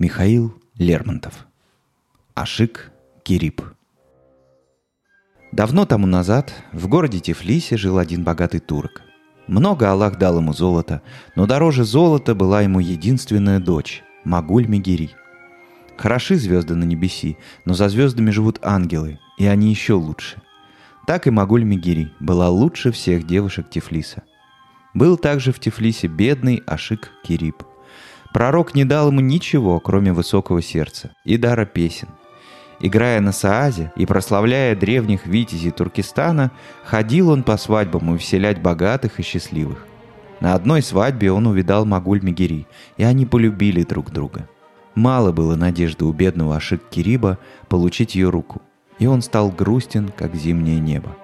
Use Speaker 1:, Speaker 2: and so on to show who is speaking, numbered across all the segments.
Speaker 1: Михаил Лермонтов. Ашик Кирип. Давно тому назад в городе Тифлисе жил один богатый турок. Много Аллах дал ему золота, но дороже золота была ему единственная дочь – Магуль Мегири. Хороши звезды на небеси, но за звездами живут ангелы, и они еще лучше. Так и Магуль Мегири была лучше всех девушек Тифлиса. Был также в Тифлисе бедный Ашик Кирип – Пророк не дал ему ничего, кроме высокого сердца и дара песен. Играя на саазе и прославляя древних витязей Туркестана, ходил он по свадьбам увеселять богатых и счастливых. На одной свадьбе он увидал Магуль Мегири, и они полюбили друг друга. Мало было надежды у бедного Ашик Кириба получить ее руку, и он стал грустен, как зимнее небо.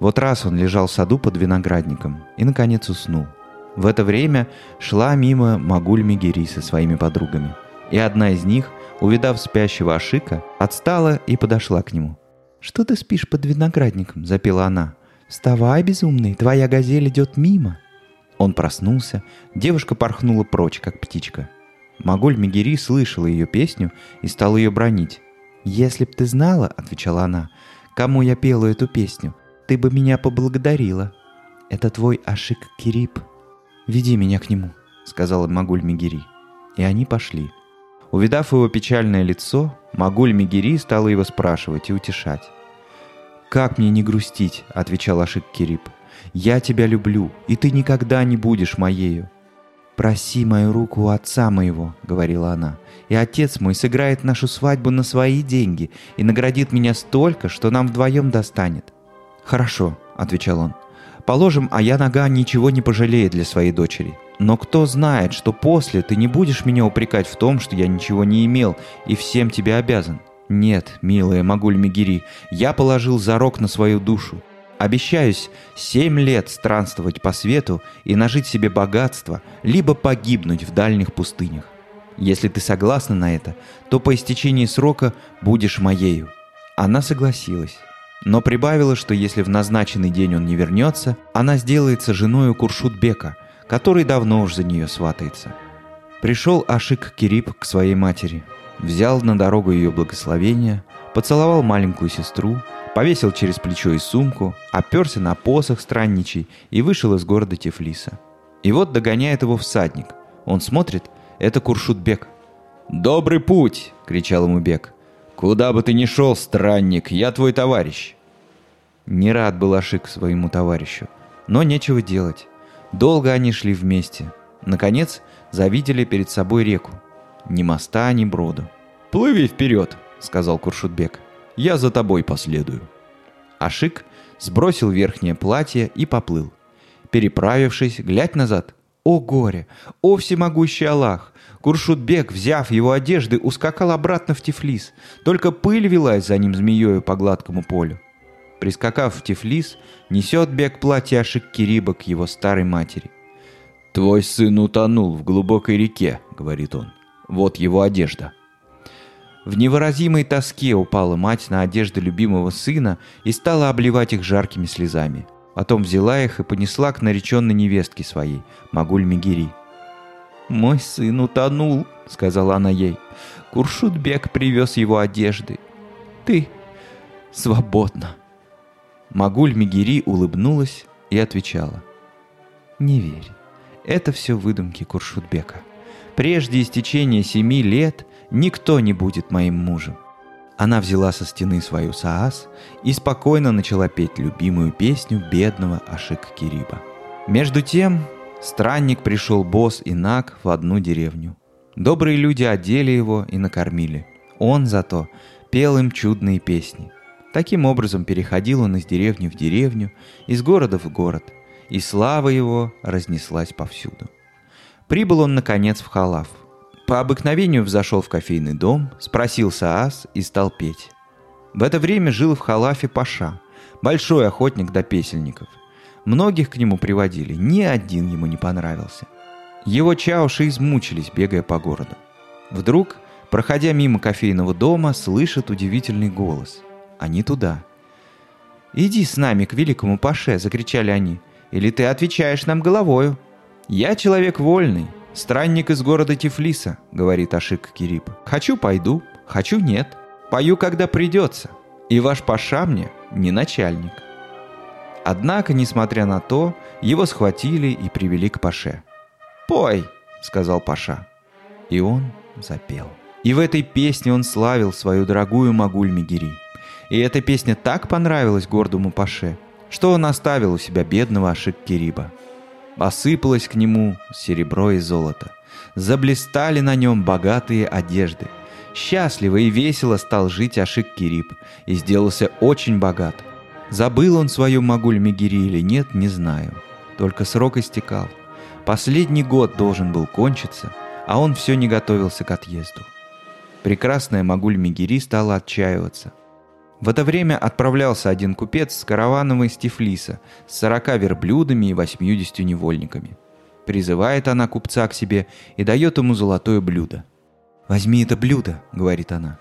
Speaker 1: Вот раз он лежал в саду под виноградником и, наконец, уснул – в это время шла мимо Магуль Мегири со своими подругами. И одна из них, увидав спящего Ашика, отстала и подошла к нему. «Что ты спишь под виноградником?» – запела она. «Вставай, безумный, твоя газель идет мимо». Он проснулся, девушка порхнула прочь, как птичка. Магуль Мегири слышала ее песню и стала ее бронить. «Если б ты знала», — отвечала она, — «кому я пела эту песню, ты бы меня поблагодарила. Это твой Ашик Кирип». «Веди меня к нему», — сказала Магуль Мегири. И они пошли. Увидав его печальное лицо, Магуль Мегири стала его спрашивать и утешать. «Как мне не грустить?» — отвечал Ашик Кирип. «Я тебя люблю, и ты никогда не будешь моею». «Проси мою руку у отца моего», — говорила она, «и отец мой сыграет нашу свадьбу на свои деньги и наградит меня столько, что нам вдвоем достанет». «Хорошо», — отвечал он, Положим, а я нога ничего не пожалеет для своей дочери. Но кто знает, что после ты не будешь меня упрекать в том, что я ничего не имел и всем тебе обязан. Нет, милая Магуль Мегири, я положил зарок на свою душу. Обещаюсь семь лет странствовать по свету и нажить себе богатство, либо погибнуть в дальних пустынях. Если ты согласна на это, то по истечении срока будешь моею». Она согласилась но прибавила, что если в назначенный день он не вернется, она сделается женой у Куршутбека, который давно уж за нее сватается. Пришел Ашик Кирип к своей матери, взял на дорогу ее благословения, поцеловал маленькую сестру, повесил через плечо и сумку, оперся на посох странничий и вышел из города Тифлиса. И вот догоняет его всадник. Он смотрит, это Куршутбек. «Добрый путь!» — кричал ему Бек. «Куда бы ты ни шел, странник, я твой товарищ!» Не рад был Ашик своему товарищу, но нечего делать. Долго они шли вместе. Наконец, завидели перед собой реку. Ни моста, ни броду. «Плыви вперед!» — сказал Куршутбек. «Я за тобой последую». Ашик сбросил верхнее платье и поплыл. Переправившись, глядь назад. О горе! О всемогущий Аллах! Куршутбек, взяв его одежды, ускакал обратно в Тифлис. Только пыль велась за ним змеёю по гладкому полю. Прискакав в Тифлис, несет Бек платье Ашик Кириба к его старой матери. «Твой сын утонул в глубокой реке», — говорит он. «Вот его одежда». В невыразимой тоске упала мать на одежды любимого сына и стала обливать их жаркими слезами. Потом взяла их и понесла к нареченной невестке своей, Магуль Мегири. «Мой сын утонул», — сказала она ей. «Куршутбек привез его одежды. Ты свободна». Магуль Мигири улыбнулась и отвечала. «Не верь. Это все выдумки Куршутбека. Прежде истечения семи лет никто не будет моим мужем». Она взяла со стены свою саас и спокойно начала петь любимую песню бедного Ашик Кириба. Между тем Странник пришел босс и наг в одну деревню. Добрые люди одели его и накормили. Он зато пел им чудные песни. Таким образом переходил он из деревни в деревню, из города в город, и слава его разнеслась повсюду. Прибыл он, наконец, в Халав. По обыкновению взошел в кофейный дом, спросил Саас и стал петь. В это время жил в Халафе Паша, большой охотник до песельников. Многих к нему приводили, ни один ему не понравился. Его чауши измучились, бегая по городу. Вдруг, проходя мимо кофейного дома, слышат удивительный голос. Они туда. «Иди с нами к великому Паше!» – закричали они. «Или ты отвечаешь нам головою?» «Я человек вольный. «Странник из города Тифлиса», — говорит Ашик Кирип. «Хочу — пойду, хочу — нет. Пою, когда придется. И ваш паша мне не начальник». Однако, несмотря на то, его схватили и привели к паше. «Пой!» — сказал паша. И он запел. И в этой песне он славил свою дорогую Магуль Мегири. И эта песня так понравилась гордому паше, что он оставил у себя бедного Ашик Кириба. Осыпалось к нему серебро и золото. Заблистали на нем богатые одежды. Счастливо и весело стал жить Ашик Кирип и сделался очень богат. Забыл он свою Магуль Мегири или нет, не знаю. Только срок истекал. Последний год должен был кончиться, а он все не готовился к отъезду. Прекрасная Магуль Мегири стала отчаиваться. В это время отправлялся один купец с караваном из Тифлиса с сорока верблюдами и восьмьюдесятью невольниками. Призывает она купца к себе и дает ему золотое блюдо. «Возьми это блюдо», — говорит она.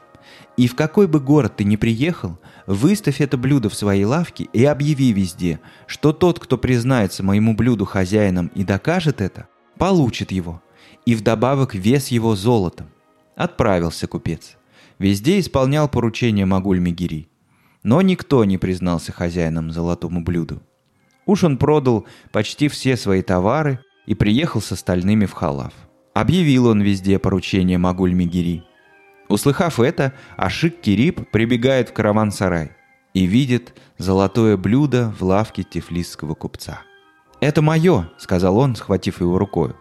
Speaker 1: «И в какой бы город ты ни приехал, выставь это блюдо в своей лавке и объяви везде, что тот, кто признается моему блюду хозяином и докажет это, получит его, и вдобавок вес его золотом». Отправился купец. Везде исполнял поручение Магуль Мегири. Но никто не признался хозяином золотому блюду. Уж он продал почти все свои товары и приехал с остальными в Халав. Объявил он везде поручение Магуль Мегири. Услыхав это, Ашик Кирип прибегает в караван-сарай и видит золотое блюдо в лавке тифлисского купца. «Это мое», — сказал он, схватив его рукой.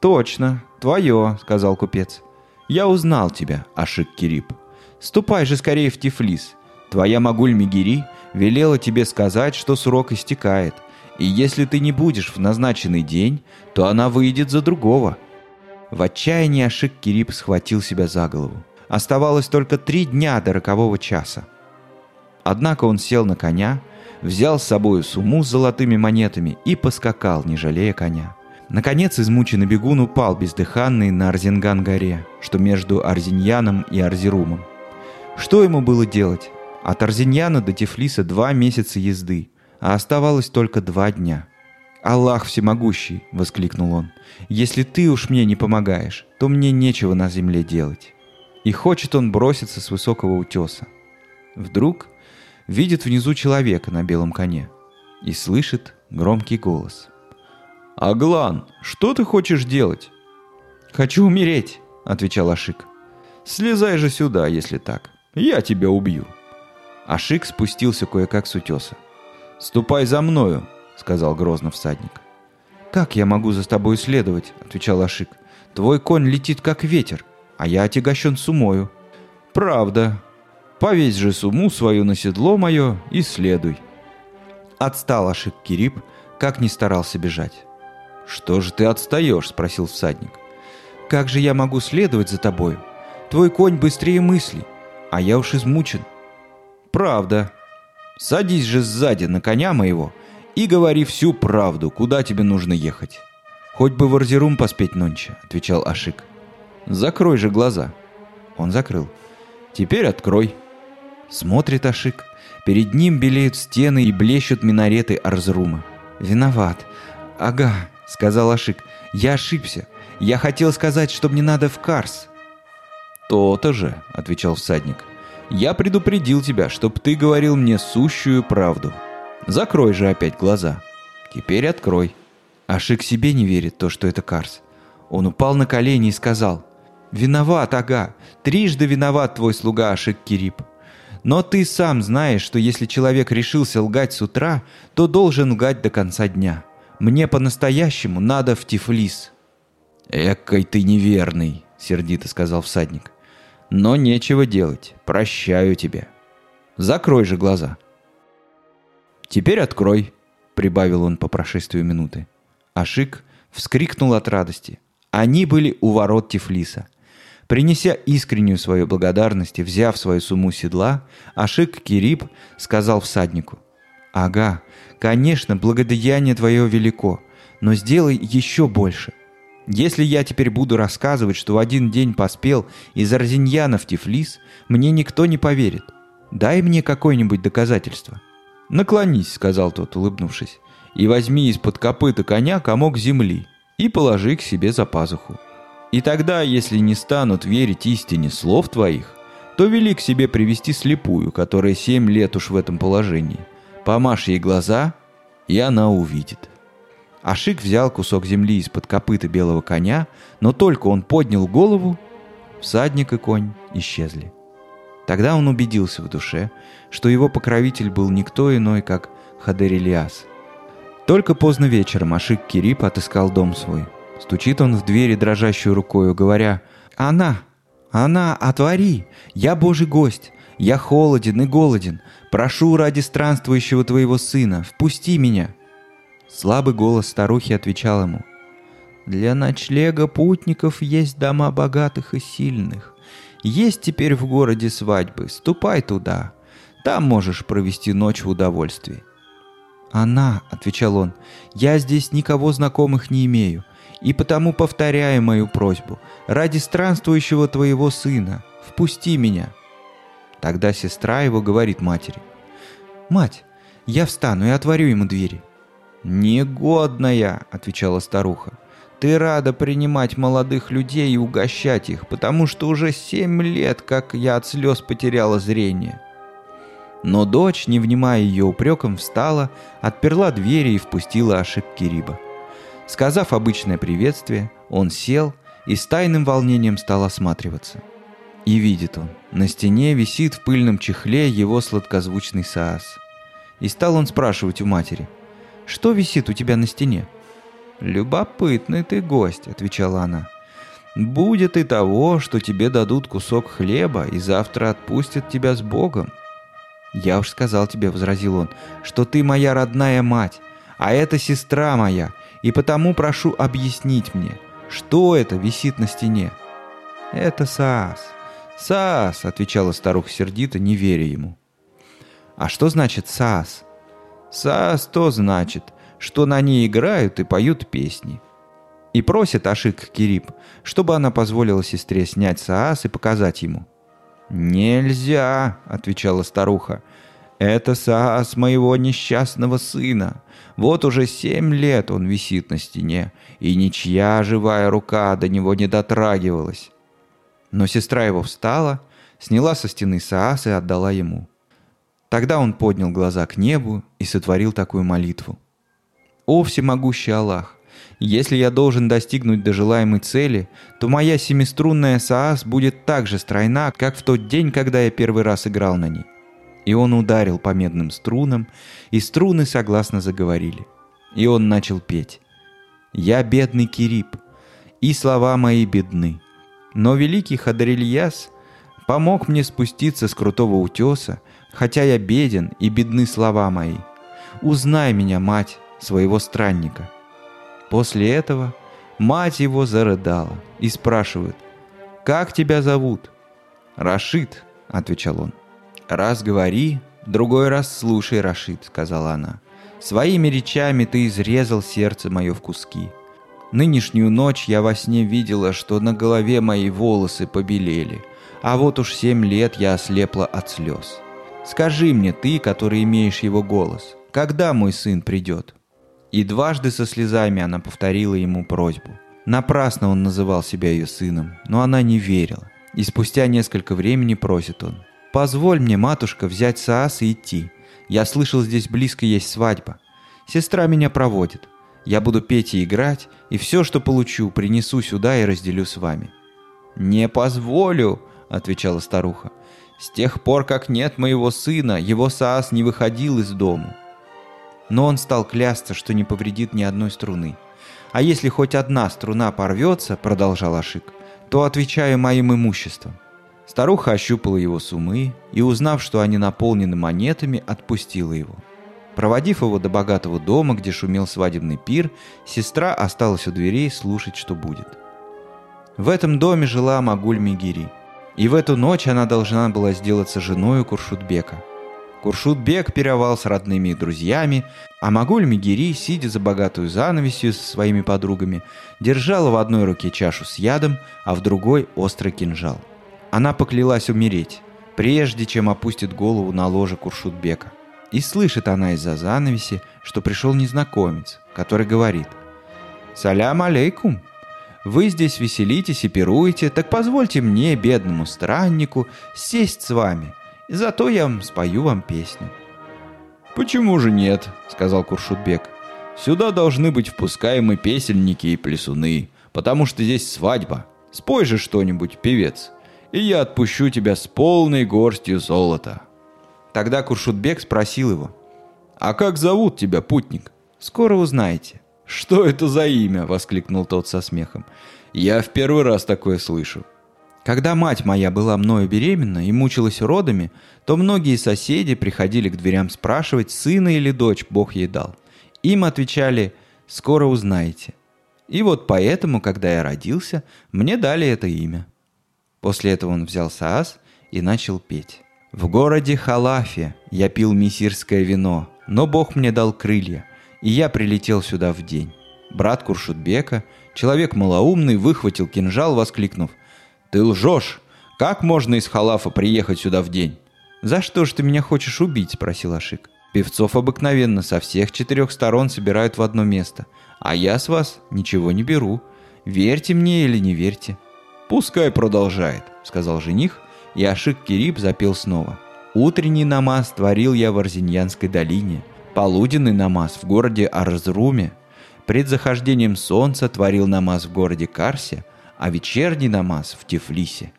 Speaker 1: «Точно, твое», — сказал купец. «Я узнал тебя, Ашик Кирип. Ступай же скорее в Тифлис Твоя Магуль Мигири велела тебе сказать, что срок истекает, и если ты не будешь в назначенный день, то она выйдет за другого». В отчаянии Ашик Кирип схватил себя за голову. Оставалось только три дня до рокового часа. Однако он сел на коня, взял с собой сумму с золотыми монетами и поскакал, не жалея коня. Наконец измученный бегун упал бездыханный на Арзинган-горе, что между Арзиньяном и Арзирумом. Что ему было делать? От Арзиньяна до Тифлиса два месяца езды, а оставалось только два дня. «Аллах всемогущий!» — воскликнул он. «Если ты уж мне не помогаешь, то мне нечего на земле делать». И хочет он броситься с высокого утеса. Вдруг видит внизу человека на белом коне и слышит громкий голос. «Аглан, что ты хочешь делать?» «Хочу умереть», — отвечал Ашик. «Слезай же сюда, если так. Я тебя убью». Ашик спустился кое-как с утеса. «Ступай за мною», — сказал грозно всадник. «Как я могу за тобой следовать?» — отвечал Ашик. «Твой конь летит, как ветер, а я отягощен сумою». «Правда. Повесь же суму свою на седло мое и следуй». Отстал Ашик Кирип, как не старался бежать. «Что же ты отстаешь?» — спросил всадник. «Как же я могу следовать за тобою? Твой конь быстрее мыслей, а я уж измучен». «Правда. Садись же сзади на коня моего и говори всю правду, куда тебе нужно ехать». «Хоть бы в Арзерум поспеть нонче», — отвечал Ашик. «Закрой же глаза». Он закрыл. «Теперь открой». Смотрит Ашик. Перед ним белеют стены и блещут минареты Арзрума. «Виноват. Ага», — сказал Ашик. «Я ошибся. Я хотел сказать, что мне надо в Карс». «То-то же», — отвечал всадник. Я предупредил тебя, чтоб ты говорил мне сущую правду. Закрой же опять глаза. Теперь открой. Ашик себе не верит то, что это Карс. Он упал на колени и сказал, «Виноват, ага, трижды виноват твой слуга Ашик Кирип. Но ты сам знаешь, что если человек решился лгать с утра, то должен лгать до конца дня. Мне по-настоящему надо в Тифлис». «Экой ты неверный», — сердито сказал всадник. Но нечего делать. Прощаю тебя. Закрой же глаза. Теперь открой, прибавил он по прошествию минуты. Ашик вскрикнул от радости. Они были у ворот Тифлиса. Принеся искреннюю свою благодарность и взяв свою сумму седла, Ашик Кирип сказал всаднику, «Ага, конечно, благодеяние твое велико, но сделай еще больше – если я теперь буду рассказывать, что в один день поспел из Арзиньяна в Тифлис, мне никто не поверит. Дай мне какое-нибудь доказательство». «Наклонись», — сказал тот, улыбнувшись, «и возьми из-под копыта коня комок земли и положи к себе за пазуху. И тогда, если не станут верить истине слов твоих, то вели к себе привести слепую, которая семь лет уж в этом положении. Помашь ей глаза, и она увидит. Ашик взял кусок земли из-под копыта белого коня, но только он поднял голову, всадник и конь исчезли. Тогда он убедился в душе, что его покровитель был никто иной, как Хадер Ильяс. Только поздно вечером Ашик Кирип отыскал дом свой. Стучит он в двери дрожащую рукою, говоря «Она! Она! Отвори! Я божий гость! Я холоден и голоден! Прошу ради странствующего твоего сына, впусти меня!» Слабый голос старухи отвечал ему «Для ночлега путников есть дома богатых и сильных. Есть теперь в городе свадьбы, ступай туда. Там можешь провести ночь в удовольствии». «Она», — отвечал он, — «я здесь никого знакомых не имею, и потому повторяю мою просьбу. Ради странствующего твоего сына, впусти меня». Тогда сестра его говорит матери, «Мать, я встану и отворю ему двери». «Негодная», — отвечала старуха, ты рада принимать молодых людей и угощать их, потому что уже семь лет, как я от слез потеряла зрение. Но дочь, не внимая ее упреком, встала, отперла двери и впустила Ашик Кириба. Сказав обычное приветствие, он сел и с тайным волнением стал осматриваться. И видит он, на стене висит в пыльном чехле его сладкозвучный саас. И стал он спрашивать у матери, «Что висит у тебя на стене?» «Любопытный ты гость», — отвечала она. «Будет и того, что тебе дадут кусок хлеба и завтра отпустят тебя с Богом». «Я уж сказал тебе», — возразил он, — «что ты моя родная мать, а это сестра моя, и потому прошу объяснить мне, что это висит на стене». «Это Саас». «Саас», — отвечала старуха сердито, не веря ему. «А что значит Саас?» «Саас то значит, что на ней играют и поют песни. И просит Ашик Кирип, чтобы она позволила сестре снять Саас и показать ему. «Нельзя», — отвечала старуха. «Это Саас моего несчастного сына. Вот уже семь лет он висит на стене, и ничья живая рука до него не дотрагивалась». Но сестра его встала, сняла со стены Саас и отдала ему. Тогда он поднял глаза к небу и сотворил такую молитву. «О всемогущий Аллах! Если я должен достигнуть до желаемой цели, то моя семиструнная саас будет так же стройна, как в тот день, когда я первый раз играл на ней». И он ударил по медным струнам, и струны согласно заговорили. И он начал петь. «Я бедный Кирип, и слова мои бедны. Но великий Хадарильяс помог мне спуститься с крутого утеса, хотя я беден и бедны слова мои. Узнай меня, мать, своего странника. После этого мать его зарыдала и спрашивает, «Как тебя зовут?» «Рашид», — отвечал он. «Раз говори, другой раз слушай, Рашид», — сказала она. «Своими речами ты изрезал сердце мое в куски. Нынешнюю ночь я во сне видела, что на голове мои волосы побелели, а вот уж семь лет я ослепла от слез. Скажи мне, ты, который имеешь его голос, когда мой сын придет?» И дважды со слезами она повторила ему просьбу. Напрасно он называл себя ее сыном, но она не верила. И спустя несколько времени просит он. «Позволь мне, матушка, взять Саас и идти. Я слышал, здесь близко есть свадьба. Сестра меня проводит. Я буду петь и играть, и все, что получу, принесу сюда и разделю с вами». «Не позволю», — отвечала старуха. «С тех пор, как нет моего сына, его Саас не выходил из дому. Но он стал клясться, что не повредит ни одной струны. «А если хоть одна струна порвется, — продолжал Ашик, — то отвечаю моим имуществом». Старуха ощупала его сумы и, узнав, что они наполнены монетами, отпустила его. Проводив его до богатого дома, где шумел свадебный пир, сестра осталась у дверей слушать, что будет. В этом доме жила Магуль Мигири, и в эту ночь она должна была сделаться женой Куршутбека – Куршут-бек пировал с родными и друзьями, а Магуль-Мегири, сидя за богатую занавесью со своими подругами, держала в одной руке чашу с ядом, а в другой – острый кинжал. Она поклялась умереть, прежде чем опустит голову на ложе Куршут-бека. И слышит она из-за занавеси, что пришел незнакомец, который говорит «Салям алейкум! Вы здесь веселитесь и пируете, так позвольте мне, бедному страннику, сесть с вами, и зато я спою вам песню». «Почему же нет?» — сказал Куршутбек. «Сюда должны быть впускаемы песельники и плясуны, потому что здесь свадьба. Спой же что-нибудь, певец, и я отпущу тебя с полной горстью золота». Тогда Куршутбек спросил его, «А как зовут тебя, путник?» «Скоро узнаете». «Что это за имя?» — воскликнул тот со смехом. «Я в первый раз такое слышу». Когда мать моя была мною беременна и мучилась родами, то многие соседи приходили к дверям спрашивать, сына или дочь Бог ей дал. Им отвечали «Скоро узнаете». И вот поэтому, когда я родился, мне дали это имя. После этого он взял саас и начал петь. В городе Халафе я пил мессирское вино, но Бог мне дал крылья, и я прилетел сюда в день. Брат Куршутбека, человек малоумный, выхватил кинжал, воскликнув – «Ты лжешь! Как можно из халафа приехать сюда в день?» «За что ж ты меня хочешь убить?» – спросил Ашик. «Певцов обыкновенно со всех четырех сторон собирают в одно место, а я с вас ничего не беру. Верьте мне или не верьте». «Пускай продолжает», – сказал жених, и Ашик Кирип запел снова. «Утренний намаз творил я в Арзиньянской долине, полуденный намаз в городе Арзруме, пред захождением солнца творил намаз в городе Карсе, а вечерний намаз в Тифлисе.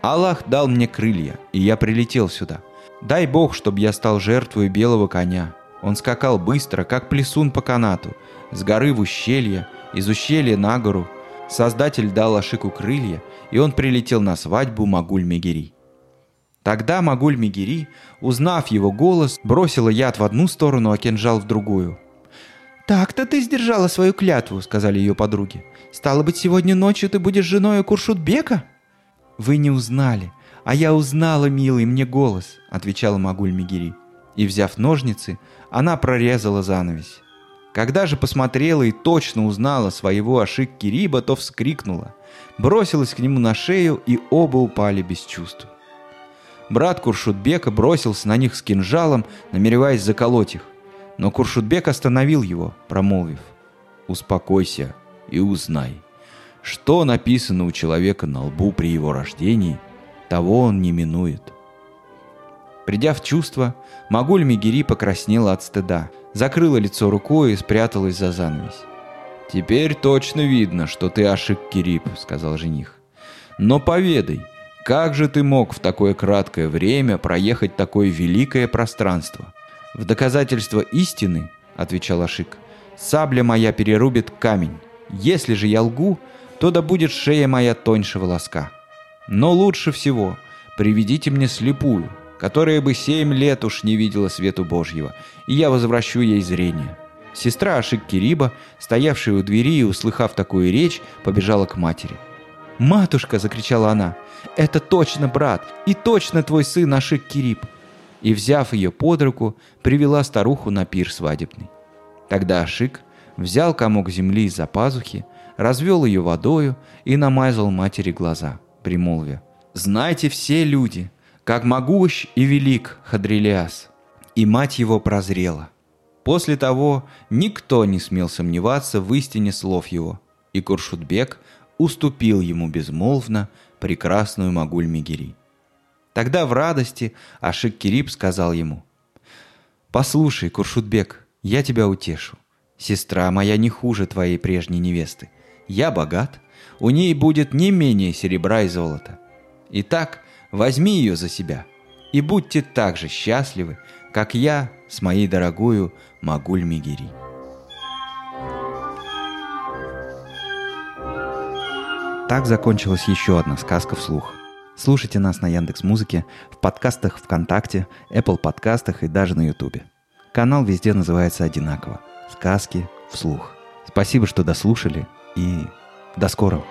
Speaker 1: Аллах дал мне крылья, и я прилетел сюда. Дай Бог, чтобы я стал жертвой белого коня. Он скакал быстро, как плесун по канату, с горы в ущелье, из ущелья на гору. Создатель дал Ашику крылья, и он прилетел на свадьбу Магуль-Мегери. Тогда Магуль-Мегери, узнав его голос, бросила яд в одну сторону, а кинжал в другую. «Так-то ты сдержала свою клятву», — сказали ее подруги. Стало быть, сегодня ночью ты будешь женой Куршутбека?» «Вы не узнали, а я узнала, милый, мне голос», — отвечала Магуль Мигири. И, взяв ножницы, она прорезала занавесь. Когда же посмотрела и точно узнала своего Ашик Кириба, то вскрикнула, бросилась к нему на шею, и оба упали без чувств. Брат Куршутбека бросился на них с кинжалом, намереваясь заколоть их. Но Куршутбек остановил его, промолвив. «Успокойся, и узнай, что написано у человека на лбу при его рождении, того он не минует. Придя в чувство, Магуль Мегири покраснела от стыда, закрыла лицо рукой и спряталась за занавесь. «Теперь точно видно, что ты Ашик Кирип», — сказал жених. «Но поведай, как же ты мог в такое краткое время проехать такое великое пространство?» «В доказательство истины», — отвечал Ашик, — «сабля моя перерубит камень, если же я лгу, то да будет шея моя тоньше волоска. Но лучше всего приведите мне слепую, которая бы семь лет уж не видела свету Божьего, и я возвращу ей зрение». Сестра Ашик Кириба, стоявшая у двери и услыхав такую речь, побежала к матери. «Матушка!» – закричала она. «Это точно брат! И точно твой сын Ашик Кириб!» И, взяв ее под руку, привела старуху на пир свадебный. Тогда Ашик, взял комок земли из-за пазухи, развел ее водою и намазал матери глаза, примолвя. «Знайте все люди, как могущ и велик Хадрилиас!» И мать его прозрела. После того никто не смел сомневаться в истине слов его, и Куршутбек уступил ему безмолвно прекрасную Магуль-Мегири. Тогда в радости Ашик Кирип сказал ему, «Послушай, Куршутбек, я тебя утешу. Сестра моя не хуже твоей прежней невесты. Я богат, у ней будет не менее серебра и золота. Итак, возьми ее за себя и будьте так же счастливы, как я с моей дорогою Магуль Мигири. Так закончилась еще одна сказка вслух. Слушайте нас на Яндекс Музыке, в подкастах ВКонтакте, Apple подкастах и даже на Ютубе. Канал везде называется одинаково сказки вслух. Спасибо, что дослушали, и до скорого.